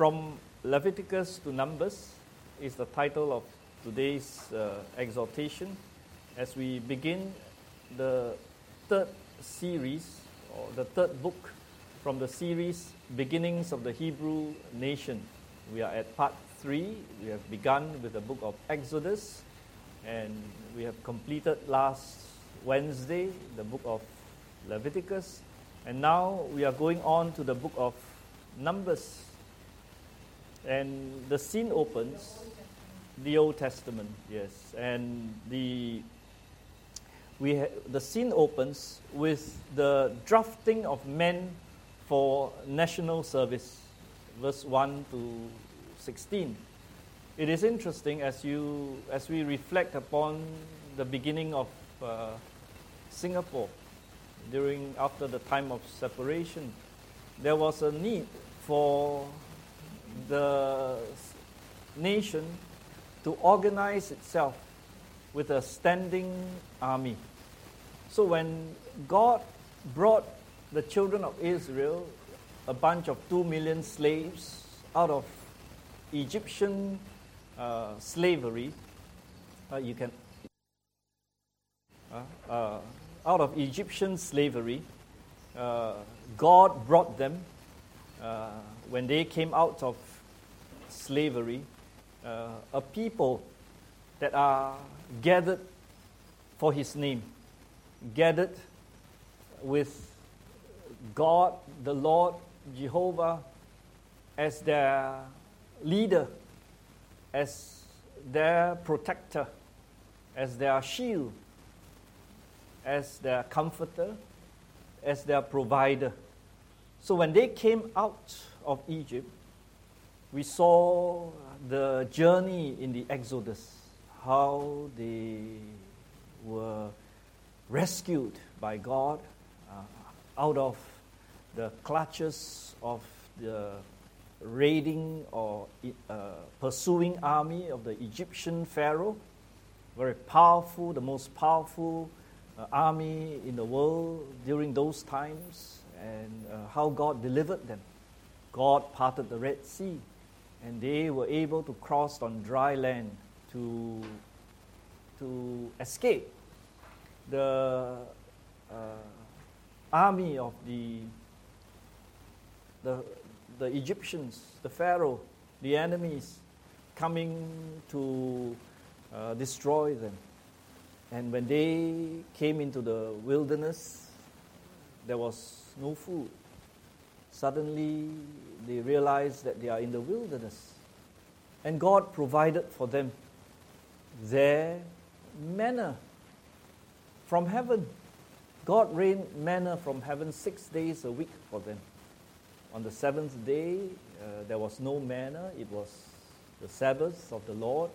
From Leviticus to Numbers is the title of today's uh, exhortation as we begin the third series or the third book from the series Beginnings of the Hebrew Nation. We are at part three. We have begun with the book of Exodus and we have completed last Wednesday the book of Leviticus. And now we are going on to the book of Numbers. And the scene opens the Old Testament, yes. And the we ha- the scene opens with the drafting of men for national service, verse 1 to 16. It is interesting as, you, as we reflect upon the beginning of uh, Singapore during after the time of separation. There was a need for the nation to organize itself with a standing army. So when God brought the children of Israel, a bunch of two million slaves, out of Egyptian uh, slavery, uh, you can, uh, uh out of Egyptian slavery, uh, God brought them uh, when they came out of slavery, uh, a people that are gathered for His name, gathered with God, the Lord, Jehovah, as their leader, as their protector, as their shield, as their comforter, as their provider. So when they came out of Egypt, we saw the journey in the Exodus, how they were rescued by God uh, out of the clutches of the raiding or uh, pursuing army of the Egyptian Pharaoh, very powerful, the most powerful uh, army in the world during those times, and uh, how God delivered them. God parted the Red Sea, and they were able to cross on dry land to, to escape the uh, army of the, the, the Egyptians, the Pharaoh, the enemies coming to uh, destroy them. And when they came into the wilderness, there was no food. Suddenly, they realized that they are in the wilderness. And God provided for them their manna from heaven. God rained manna from heaven six days a week for them. On the seventh day, uh, there was no manna. It was the Sabbath of the Lord,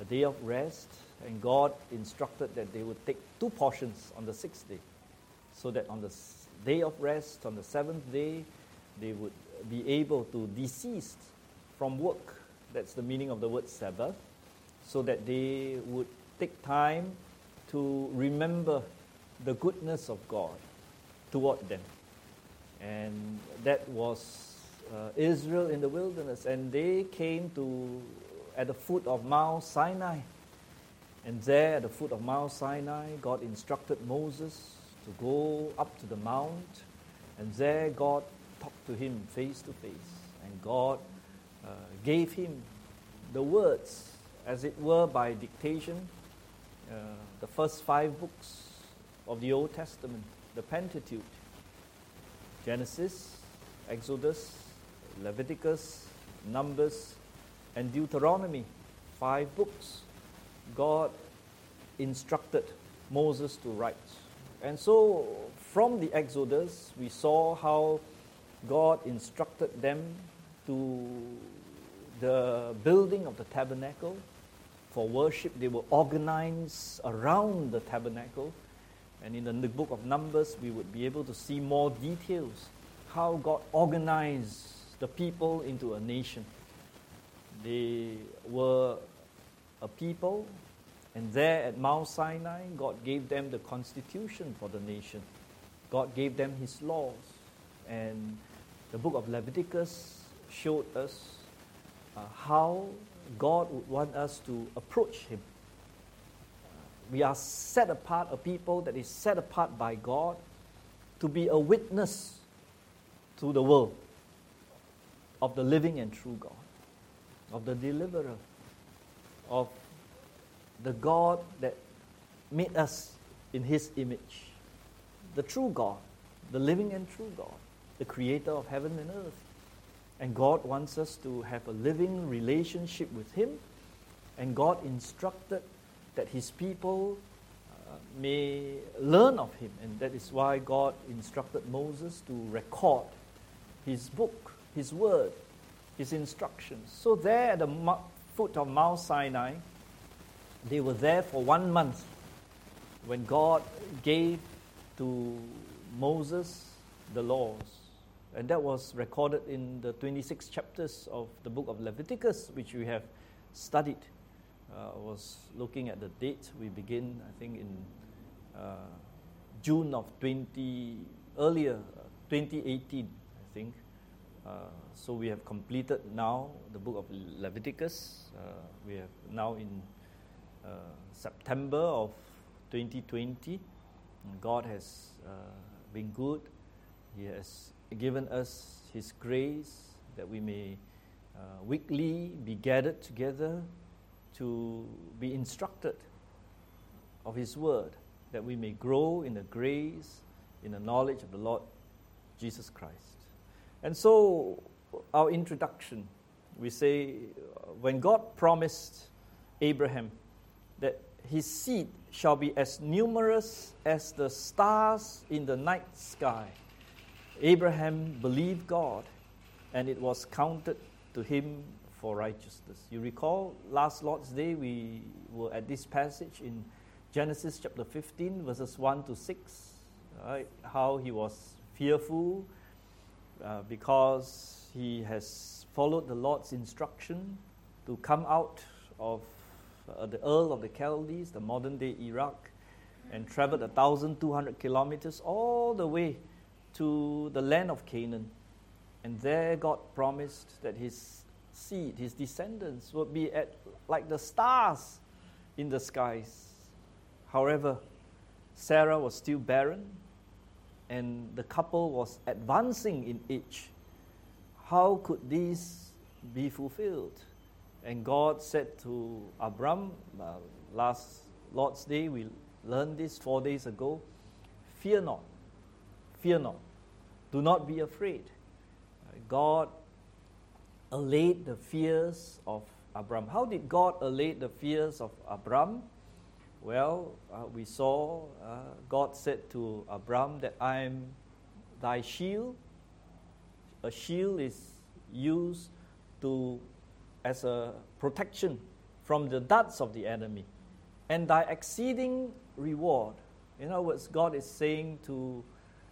a day of rest and God instructed that they would take two portions on the sixth day, so that on the day of rest, on the seventh day, they would be able to desist from work. That's the meaning of the word Sabbath, so that they would take time to remember the goodness of God toward them. And that was uh, Israel in the wilderness. And they came to at the foot of Mount Sinai and there at the foot of Mount Sinai, God instructed Moses to go up to the mount. And there God talked to him face to face. And God uh, gave him the words, as it were by dictation, uh, the first five books of the Old Testament, the Pentateuch Genesis, Exodus, Leviticus, Numbers, and Deuteronomy. Five books God instructed Moses to write. And so, from the Exodus, we saw how God instructed them to the building of the tabernacle for worship. They were organized around the tabernacle. And in the book of Numbers, we would be able to see more details how God organized the people into a nation. They were a people, and there at Mount Sinai, God gave them the constitution for the nation. God gave them His laws. And the book of Leviticus showed us uh, how God would want us to approach Him. We are set apart, a people that is set apart by God to be a witness to the world of the living and true God, of the deliverer, of the God that made us in His image, the true God, the living and true God, the creator of heaven and earth. And God wants us to have a living relationship with Him. And God instructed that His people uh, may learn of Him. And that is why God instructed Moses to record His book, His word, His instructions. So, there at the foot of Mount Sinai, they were there for one month when God gave to Moses the laws. And that was recorded in the 26 chapters of the book of Leviticus, which we have studied. Uh, I was looking at the date. We begin, I think, in uh, June of 20, earlier, uh, 2018, I think. Uh, so we have completed now the book of Leviticus. Uh, we have now in uh, September of 2020. God has been good. He has given us His grace that we may uh, weekly be gathered together to be instructed of His Word, that we may grow in the grace, in the knowledge of the Lord Jesus Christ. And so, our introduction, we say, uh, when God promised Abraham that his seed shall be as numerous as the stars in the night sky Abraham believed God, and it was counted to him for righteousness. You recall last Lord's Day, we were at this passage in Genesis chapter 15, verses 1 to 6, right? how he was fearful uh, because he has followed the Lord's instruction to come out of uh, the Ur of the Chaldees, the modern day Iraq, and traveled 1,200 kilometers all the way to the land of Canaan. And there God promised that his seed, his descendants, would be at, like the stars in the skies. However, Sarah was still barren, and the couple was advancing in age. How could these be fulfilled? And God said to Abram, uh, last Lord's Day, we learned this four days ago fear not, fear not. Do not be afraid. God allayed the fears of Abram. How did God allay the fears of Abram? Well, uh, we saw uh, God said to Abram that I am thy shield. A shield is used to as a protection from the darts of the enemy, and thy exceeding reward. In other words, God is saying to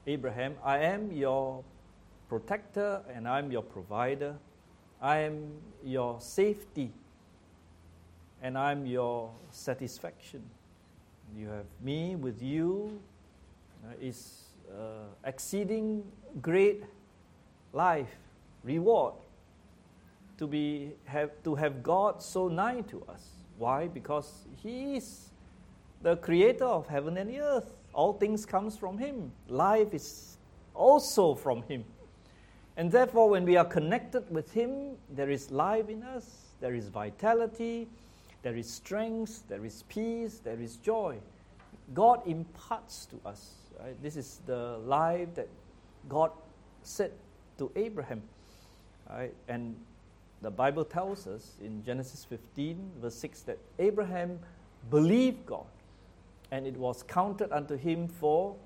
Abraham, I am your protector and I'm your provider. I am your safety and I'm your satisfaction. You have me with you uh, is uh, exceeding great life, reward to be have to have God so nigh to us. Why? Because He is the creator of heaven and earth. All things comes from him. Life is also from him. And therefore, when we are connected with him, there is life in us, there is vitality, there is strength, there is peace, there is joy. God imparts to us. Right? This is the life that God said to Abraham. Right? And the Bible tells us in Genesis 15, verse 6, that Abraham believed God and it was counted unto him for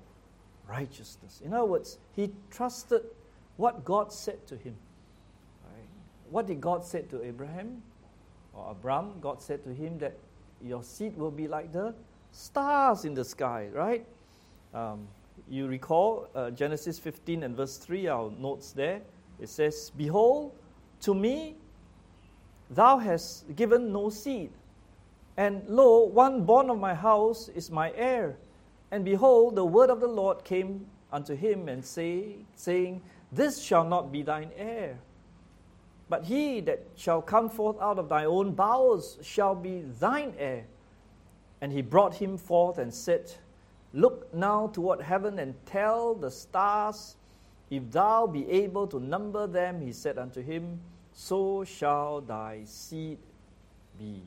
righteousness. In other words, he trusted what God said to him. Right? What did God say to Abraham or Abram? God said to him that your seed will be like the stars in the sky, right? Um, you recall uh, Genesis 15 and verse 3, our notes there. It says, Behold, to me thou hast given no seed and lo, one born of my house is my heir. And behold, the word of the Lord came unto him and say, saying, This shall not be thine heir, But he that shall come forth out of thy own bowels shall be thine heir. And he brought him forth and said, Look now toward heaven and tell the stars, if thou be able to number them. He said unto him, So shall thy seed be.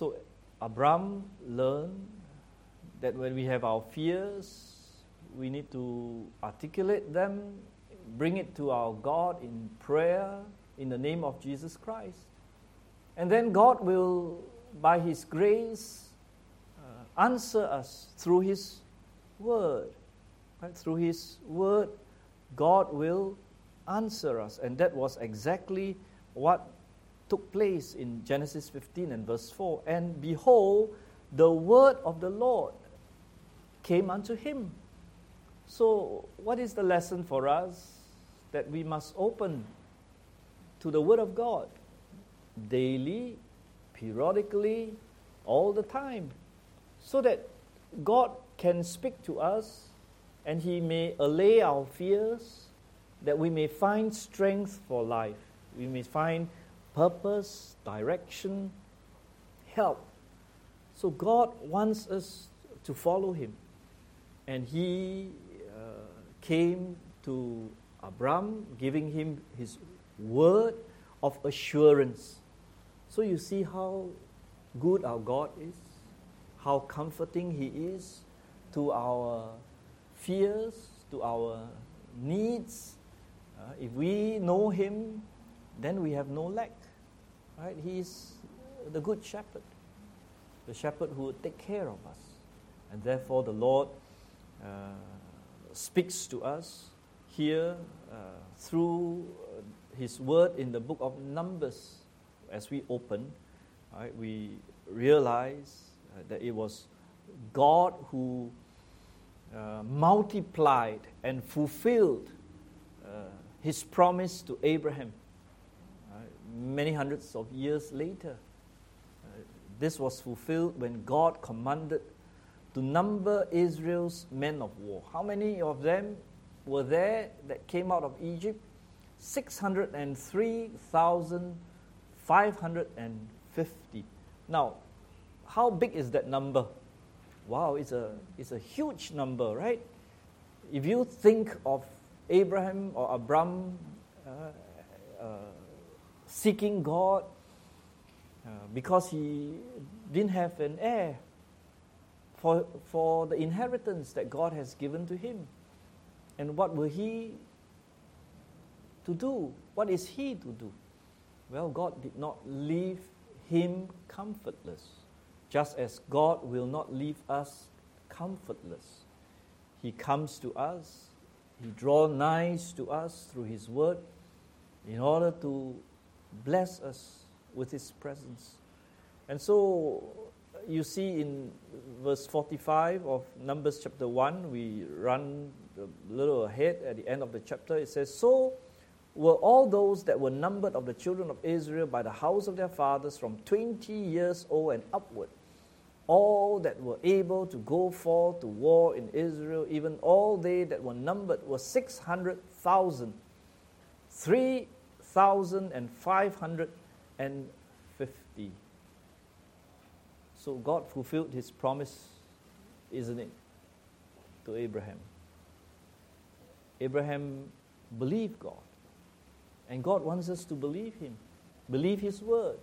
So Abram learned that when we have our fears, we need to articulate them bring it to our God in prayer in the name of Jesus Christ. And then God will, by His grace, uh, answer us through His Word. Right? Through His Word, God will answer us. And that was exactly what took place in Genesis 15 and verse 4. And behold, the word of the Lord came unto him. So, what is the lesson for us? that we must open to the Word of God daily, periodically, all the time, so that God can speak to us and He may allay our fears, that we may find strength for life. We may find purpose, direction, help. So God wants us to follow Him. And He uh, came to Abram, giving him his word of assurance. So you see how good our God is, how comforting He is to our fears, to our needs. Uh, if we know Him, then we have no lack. Right? He is the good shepherd, the shepherd who will take care of us. And therefore, the Lord uh, speaks to us here uh, through uh, His word in the book of Numbers. As we open, right, we realize uh, that it was God who uh, multiplied and fulfilled uh, His promise to Abraham many hundreds of years later. this was fulfilled when God commanded to number Israel's men of war. How many of them were there that came out of Egypt 603,550. Now, how big is that number? Wow, it's a, it's a huge number, right? If you think of Abraham or Abram uh, uh, seeking God uh, because he didn't have an heir for, for the inheritance that God has given to him. And what will he to do? What is he to do? Well, God did not leave him comfortless, just as God will not leave us comfortless. He comes to us, He draws nigh to us through His word in order to bless us with His presence. And so you see in verse 45 of Numbers chapter 1, we run a little ahead at the end of the chapter, it says, So were all those that were numbered of the children of Israel by the house of their fathers from 20 years old and upward, all that were able to go forth to war in Israel, even all they that were numbered were 600,000, 3,550. So God fulfilled his promise, isn't it, to Abraham. Abraham believed God. And God wants us to believe Him, believe His word.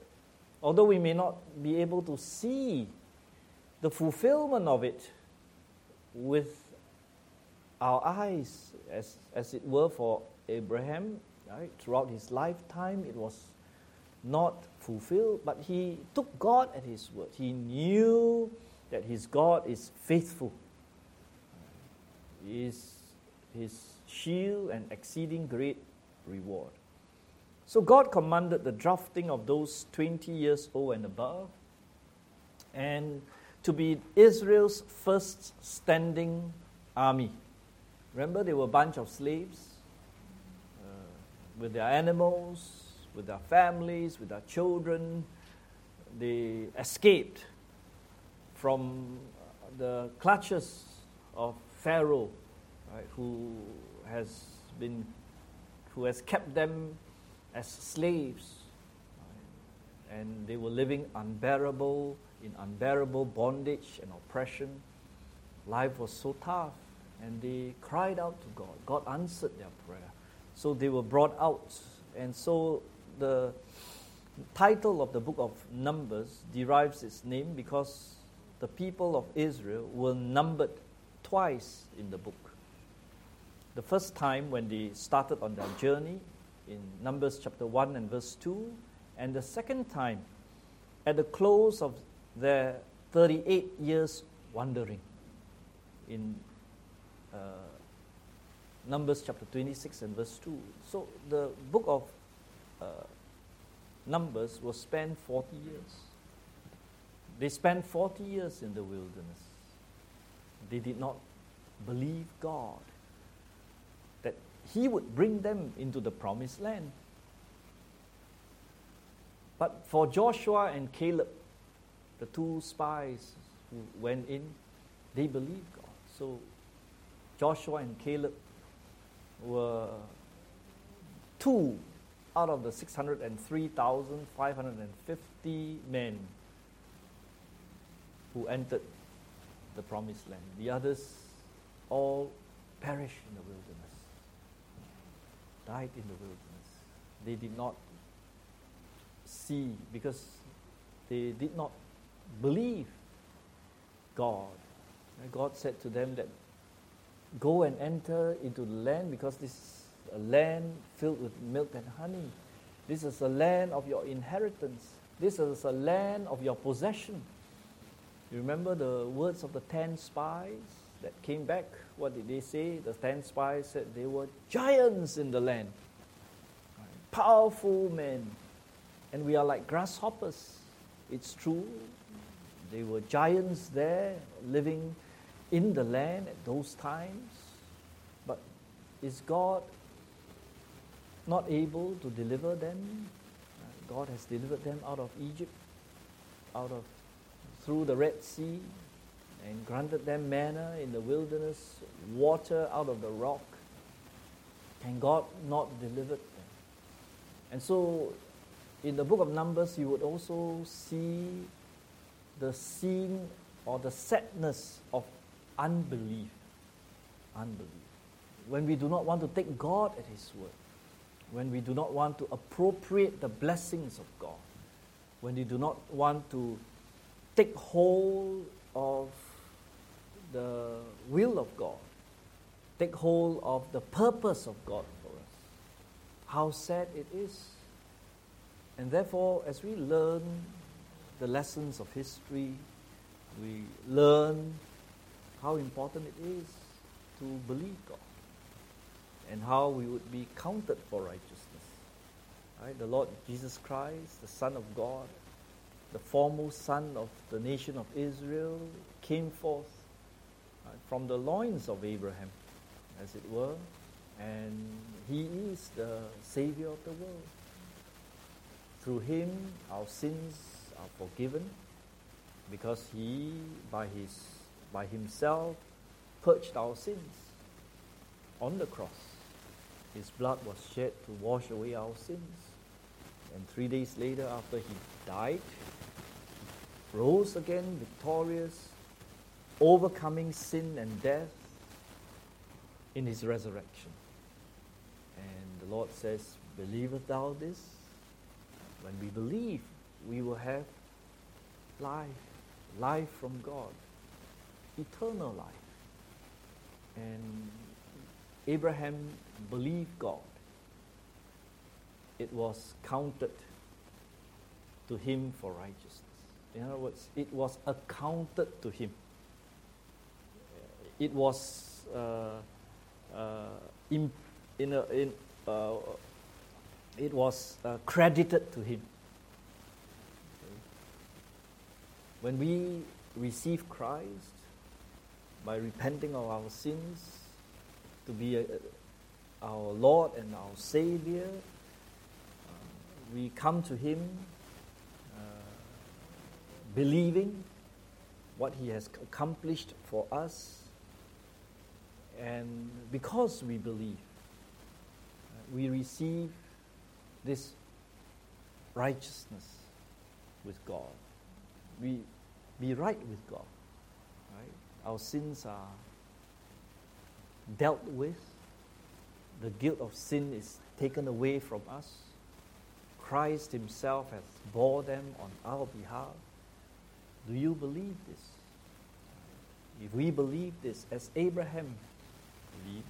Although we may not be able to see the fulfillment of it with our eyes, as, as it were for Abraham, right? throughout his lifetime, it was not fulfilled, but he took God at His word. He knew that his God is faithful. He is his shield and exceeding great reward. So God commanded the drafting of those 20 years old and above, and to be Israel's first standing army. Remember, they were a bunch of slaves with their animals, with their families, with their children. They escaped from the clutches of Pharaoh, right, who has been who has kept them as slaves. And they were living unbearable, in unbearable bondage and oppression. Life was so tough, and they cried out to God. God answered their prayer. So they were brought out. And so the title of the book of Numbers derives its name because the people of Israel were numbered twice in the book. The first time when they started on their journey in Numbers chapter 1 and verse 2, and the second time at the close of their 38 years wandering in uh, Numbers chapter 26 and verse 2. So the book of uh, Numbers was spent 40 years. They spent 40 years in the wilderness. They did not believe God that He would bring them into the promised land. But for Joshua and Caleb, the two spies who went in, they believed God. So Joshua and Caleb were two out of the 603,550 men who entered the promised land. The others all perished in the wilderness, died in the wilderness. They did not see because they did not believe God. God said to them that go and enter into the land because this is a land filled with milk and honey. This is a land of your inheritance. This is a land of your possession. You remember the words of the ten spies that came back? What did they say? The ten spies said they were giants in the land, powerful men, and we are like grasshoppers. It's true. They were giants there, living in the land at those times. But is God not able to deliver them? Uh, God has delivered them out of Egypt, out of through the Red Sea and granted them manna in the wilderness, water out of the rock. Can God not deliver them? And so, in the book of Numbers, you would also see the scene or the sadness of unbelief. Unbelief. When we do not want to take God at His word, when we do not want to appropriate the blessings of God, when we do not want to take hold of the will of God, take hold of the purpose of God for us. How sad it is. And therefore, as we learn the lessons of history, we learn how important it is to believe God and how we would be counted for righteousness. Right? The Lord Jesus Christ, the Son of God, the foremost son of the nation of Israel, came forth uh, from the loins of Abraham, as it were, and he is the Savior of the world. Through him, our sins are forgiven because he, by, his, by himself, purged our sins on the cross. His blood was shed to wash away our sins. And three days later, after he died, rose again victorious, overcoming sin and death in his resurrection. And the Lord says, Believest thou this? When we believe, we will have life, life from God, eternal life. And Abraham believed God. It was counted to him for righteousness. In other words, it was accounted to him. It was uh, uh, in, in, a, in uh, it was uh, credited to him. When we receive Christ by repenting of our sins to be a, our Lord and our Savior, uh, we come to Him uh, believing what He has accomplished for us. And because we believe, uh, we receive this righteousness with God. We be right with God. Our sins are dealt with. The guilt of sin is taken away from us. Christ Himself has bore them on our behalf. Do you believe this? If we believe this, as Abraham believed,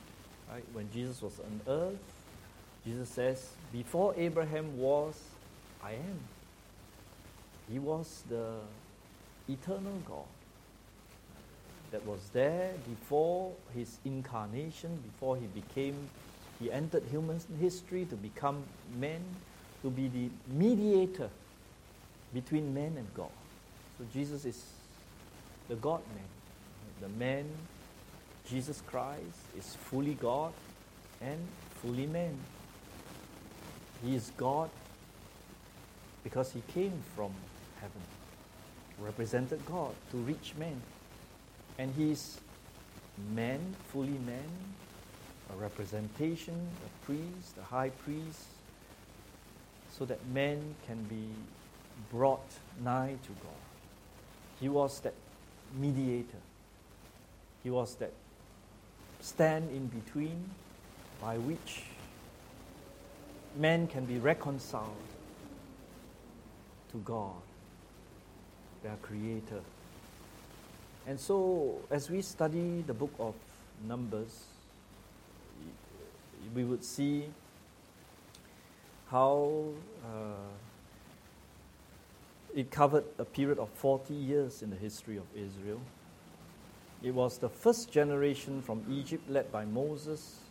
right, when Jesus was on earth, Jesus says, Before Abraham was, I am. He was the eternal God that was there before his incarnation, before he became, he entered human history to become man, to be the mediator between man and God. So Jesus is the God man. The man, Jesus Christ, is fully God and fully man. He is God because he came from heaven, represented God to reach man. And he is man, fully man, a representation, a priest, a high priest, so that man can be brought nigh to God. He was that mediator. He was that stand in between by which man can be reconciled to God, their Creator. And so, as we study the book of Numbers, we would see how uh, it covered a period of 40 years in the history of Israel. It was the first generation from Egypt led by Moses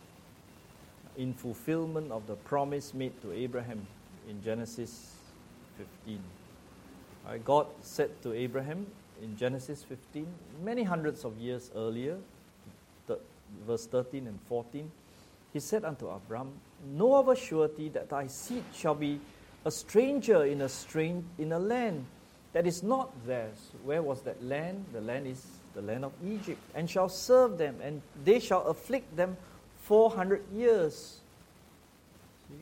in fulfillment of the promise made to Abraham in Genesis 15. God said to Abraham in Genesis 15, many hundreds of years earlier, th- verse 13 and 14, He said unto Abram, Know of a surety that thy seed shall be a stranger in a, strange, in a land that is not theirs. Where was that land? The land is the land of Egypt, and shall serve them, and they shall afflict them 400 years. See?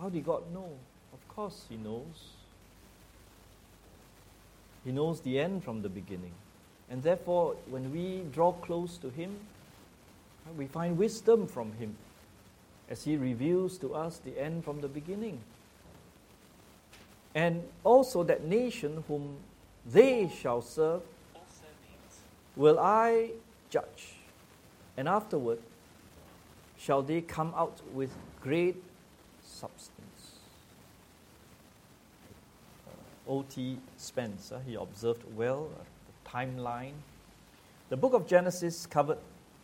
How did God know? Of course, He knows. He knows the end from the beginning. And therefore, when we draw close to Him, we find wisdom from Him as He reveals to us the end from the beginning. And also, that nation whom they shall serve will I judge. And afterward, shall they come out with great substance. O.T. Spence, he observed well uh, the timeline. The book of Genesis covered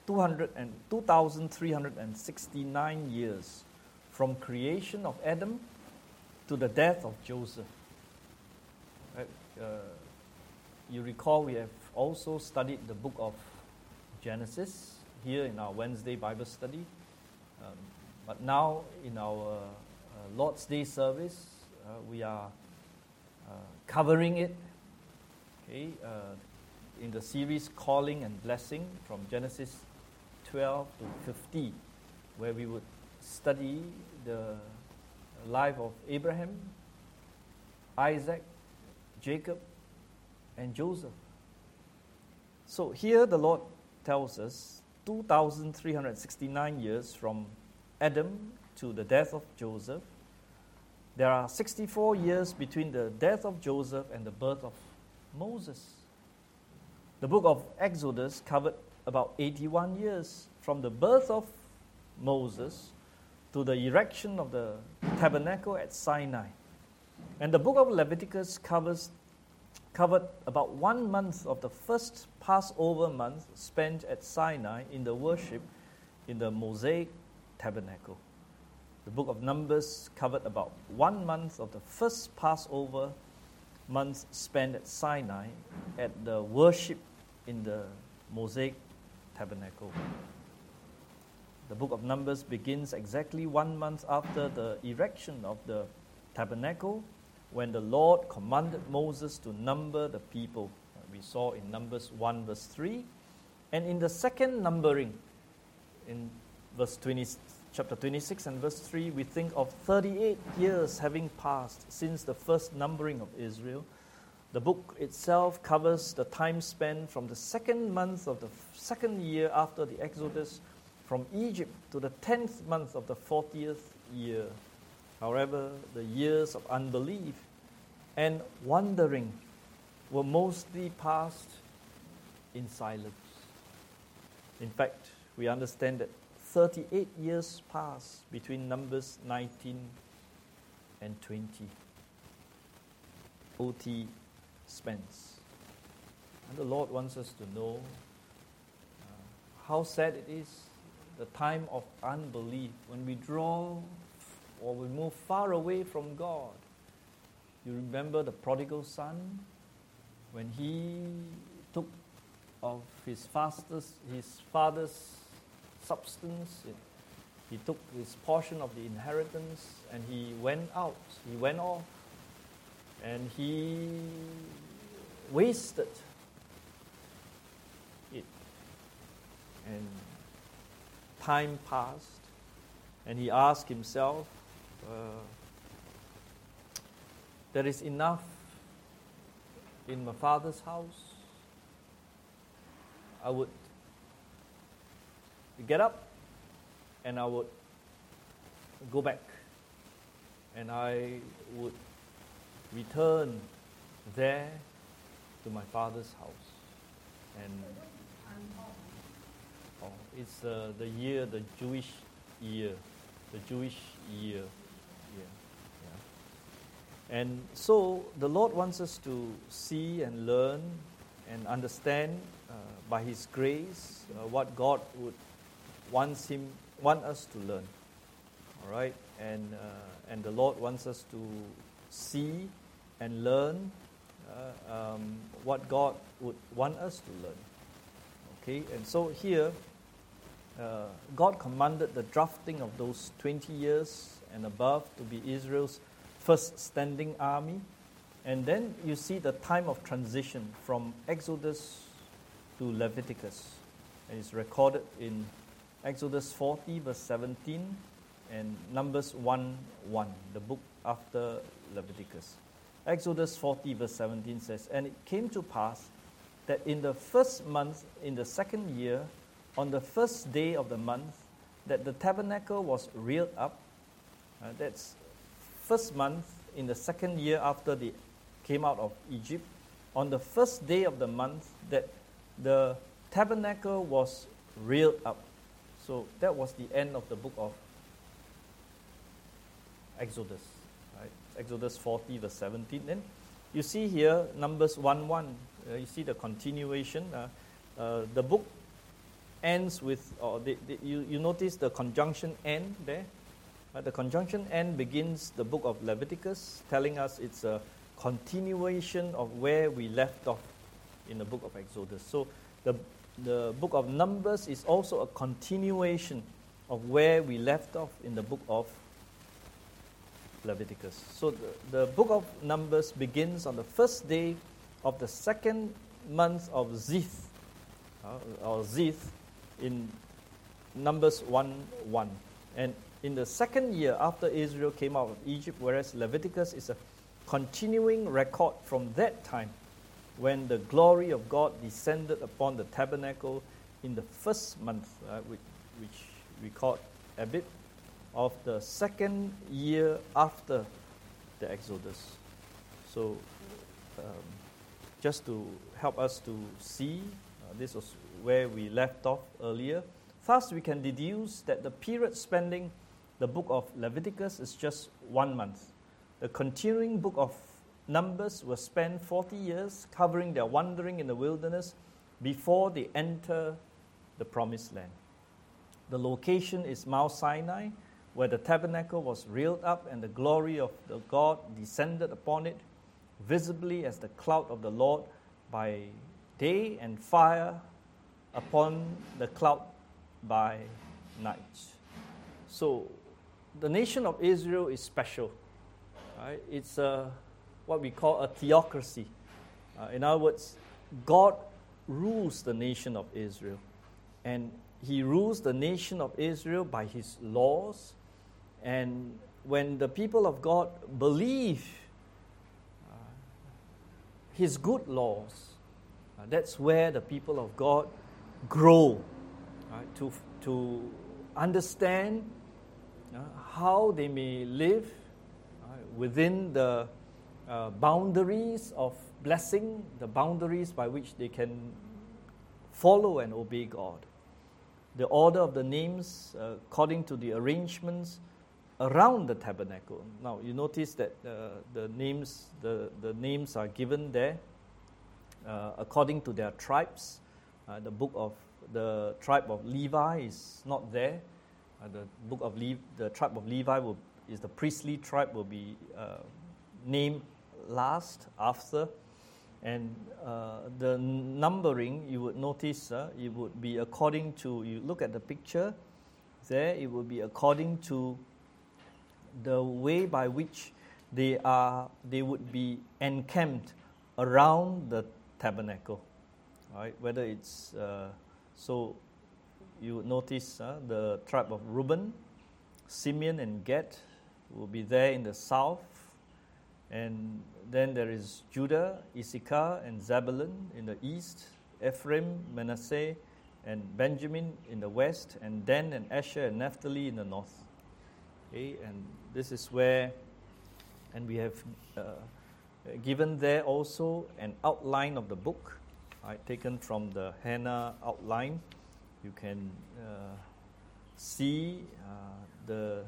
200 and 2,369 years from creation of Adam to the death of Joseph. Right? Uh, you recall we have also studied the book of Genesis here in our Wednesday Bible study. Um, but now in our uh, Lord's Day service, uh, we are uh, covering it okay, uh, in the series Calling and Blessing from Genesis 12 to 50, where we would study the life of Abraham, Isaac, Jacob, and Joseph. So here the Lord tells us 2,369 years from Adam to the death of Joseph there are 64 years between the death of Joseph and the birth of Moses. The book of Exodus covered about 81 years from the birth of Moses to the erection of the tabernacle at Sinai. And the book of Leviticus covers, covered about one month of the first Passover month spent at Sinai in the worship in the Mosaic tabernacle. The book of Numbers covered about one month of the first Passover month spent at Sinai at the worship in the Mosaic tabernacle. The book of Numbers begins exactly one month after the erection of the tabernacle when the Lord commanded Moses to number the people. We saw in Numbers 1, verse 3. And in the second numbering, in verse 20, chapter 26 and verse 3, we think of 38 years having passed since the first numbering of Israel. The book itself covers the time spent from the second month of the second year after the Exodus from Egypt to the tenth month of the fortieth year. However, the years of unbelief and wandering were mostly passed in silence. In fact, we understand that 38 years pass between Numbers 19 and 20. OT Spence. And the Lord wants us to know uh, how sad it is the time of unbelief when we draw or we move far away from God. You remember the prodigal son when he took of his father's, his father's substance. He took his portion of the inheritance and he went out. He went off and he wasted it. And time passed and he asked himself, uh, There is enough in my father's house. I would get up and I would go back and I would return there to my father's house. And oh, it's uh, the year, the Jewish year, the Jewish year. Yeah, yeah. And so the Lord wants us to see and learn and understand uh, by His grace uh, what God would wants him want us to learn. All right, and uh, and the Lord wants us to see and learn uh, um, what God would want us to learn. Okay, and so here, uh, God commanded the drafting of those 20 years and above to be Israel's first standing army. And then you see the time of transition from Exodus to Leviticus. And it's recorded in Exodus 40, verse 17, and Numbers 1 1, the book after Leviticus. Exodus 40, verse 17 says, And it came to pass that in the first month, in the second year, on the first day of the month, that the tabernacle was reared up. Uh, that's first month in the second year after they came out of Egypt. On the first day of the month, that the tabernacle was reared up. So that was the end of the book of Exodus. Right? Exodus 40, verse 17. Then you see here Numbers 1 1. Uh, you see the continuation. Uh, uh, the book ends with, or the, the, you, you notice the conjunction end there. the conjunction end begins the book of Leviticus, telling us it's a continuation of where we left off in the book of Exodus. So the the book of Numbers is also a continuation of where we left off in the book of Leviticus. So the, the book of Numbers begins on the first day of the second month of Zith, uh, or Zith, in Numbers 1 1. And in the second year after Israel came out of Egypt, whereas Leviticus is a continuing record from that time when the glory of God descended upon the tabernacle in the first month, uh, which, which we call Abib, of the second year after the Exodus. So, um, just to help us to see, uh, this was where we left off earlier. Thus, we can deduce that the period spending the book of Leviticus is just one month. The continuing book of Numbers will spend 40 years covering their wandering in the wilderness before they enter the promised land. The location is Mount Sinai, where the tabernacle was reared up and the glory of the God descended upon it, visibly as the cloud of the Lord by day and fire upon the cloud by night. So, the nation of Israel is special. Right? It's a what we call a theocracy. Uh, in other words, God rules the nation of Israel. And he rules the nation of Israel by his laws. And when the people of God believe uh, his good laws, uh, that's where the people of God grow right, to, to understand uh, how they may live uh, within the uh, boundaries of blessing, the boundaries by which they can follow and obey God. The order of the names uh, according to the arrangements around the tabernacle. Now you notice that uh, the names the, the names are given there uh, according to their tribes. Uh, the book of the tribe of Levi is not there. Uh, the book of Le- the tribe of Levi will, is the priestly tribe will be uh, named last after and uh, the numbering, you would notice uh, it would be according to, you look at the picture there, it would be according to the way by which they, are, they would be encamped around the tabernacle. Right? Whether it's, uh, so you would notice uh, the tribe of Reuben, Simeon, and Gad will be there in the south, and then there is Judah, Issachar, and Zebulun in the east, Ephraim, Manasseh, and Benjamin in the west, and Dan and Asher and Naphtali in the north. Okay, and this is where, and we have uh, given there also an outline of the book, right, taken from the Hannah outline. You can uh, see uh, the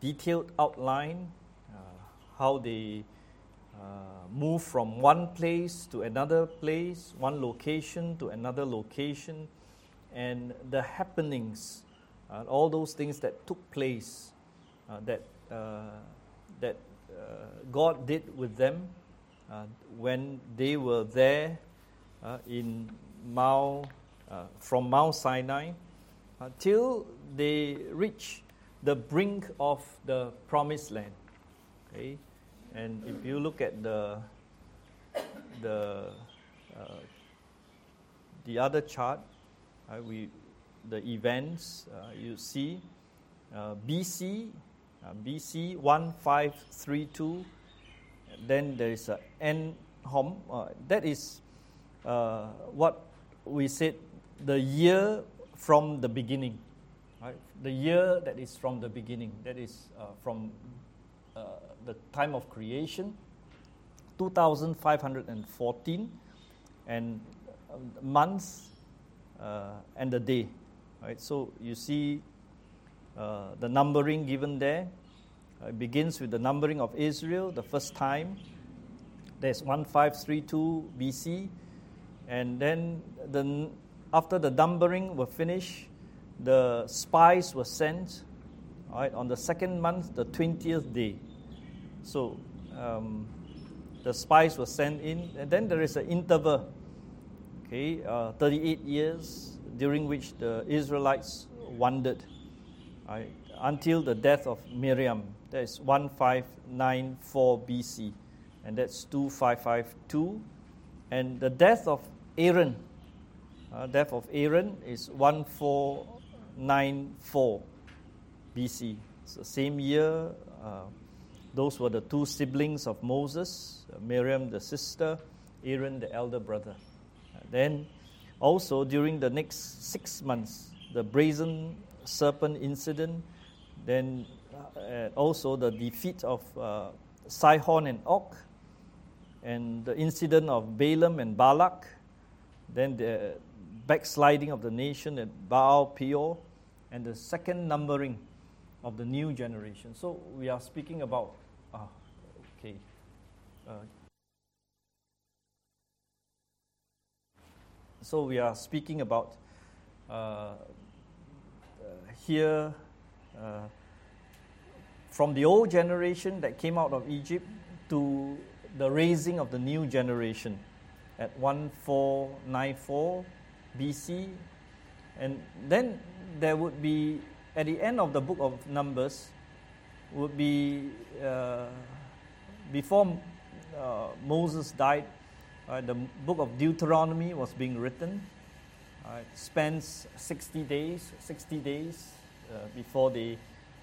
detailed outline, how they uh, move from one place to another place, one location to another location, and the happenings, uh, all those things that took place, uh, that uh, that uh, God did with them uh, when they were there in Mount from Mount Sinai until they reach the brink of the promised land. Okay, and if you look at the the uh, the other chart, uh, we the events uh, you see uh, BC uh, BC one five three two. Then there is a N hom. Uh, that is what we said the year from the beginning. Right? The year that is from the beginning. That is from the time of creation, 2514, and uh, months uh, and the day. Right? So you see uh, the numbering given there. Uh, it begins with the numbering of Israel the first time. There's 1532 BC. And then the, after the numbering were finished, the spies were sent right, on the second month, the 20th day. So um, the spies were sent in, and then there is an interval, okay, uh, 38 years during which the Israelites wandered, right, until the death of Miriam. That is 1594 BC, and that's 2552. And the death of Aaron, uh, death of Aaron is 1494 BC. So same year. Uh, those were the two siblings of Moses Miriam, the sister, Aaron, the elder brother. Then, also during the next six months, the brazen serpent incident, then uh, also the defeat of uh, Sihon and Og, and the incident of Balaam and Balak, then the backsliding of the nation at Baal Peor, and the second numbering of the new generation. So we are speaking about. Uh, so we are speaking about uh, uh, here uh, from the old generation that came out of Egypt to the raising of the new generation at 1494 BC. And then there would be, at the end of the book of Numbers, would be uh, before uh, Moses died, uh, the book of Deuteronomy was being written. uh, spends 60 days, 60 days uh, before they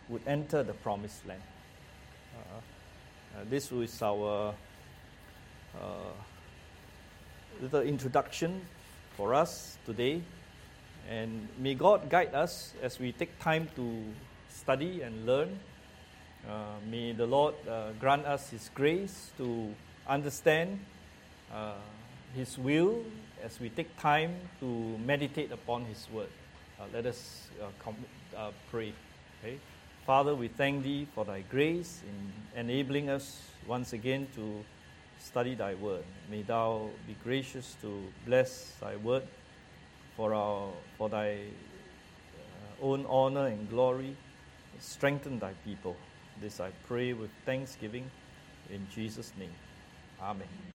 would enter the promised land. This was our little introduction for us today. And may God guide us as we take time to study and learn. Uh, may the Lord uh, grant us His grace to understand uh, His will as we take time to meditate upon His word. Uh, let us uh, com- uh, pray. Okay? Father, we thank Thee for Thy grace in enabling us once again to study Thy word. May Thou be gracious to bless Thy word for, our, for Thy own honor and glory. Strengthen Thy people. This I pray with thanksgiving in Jesus' name. Amen.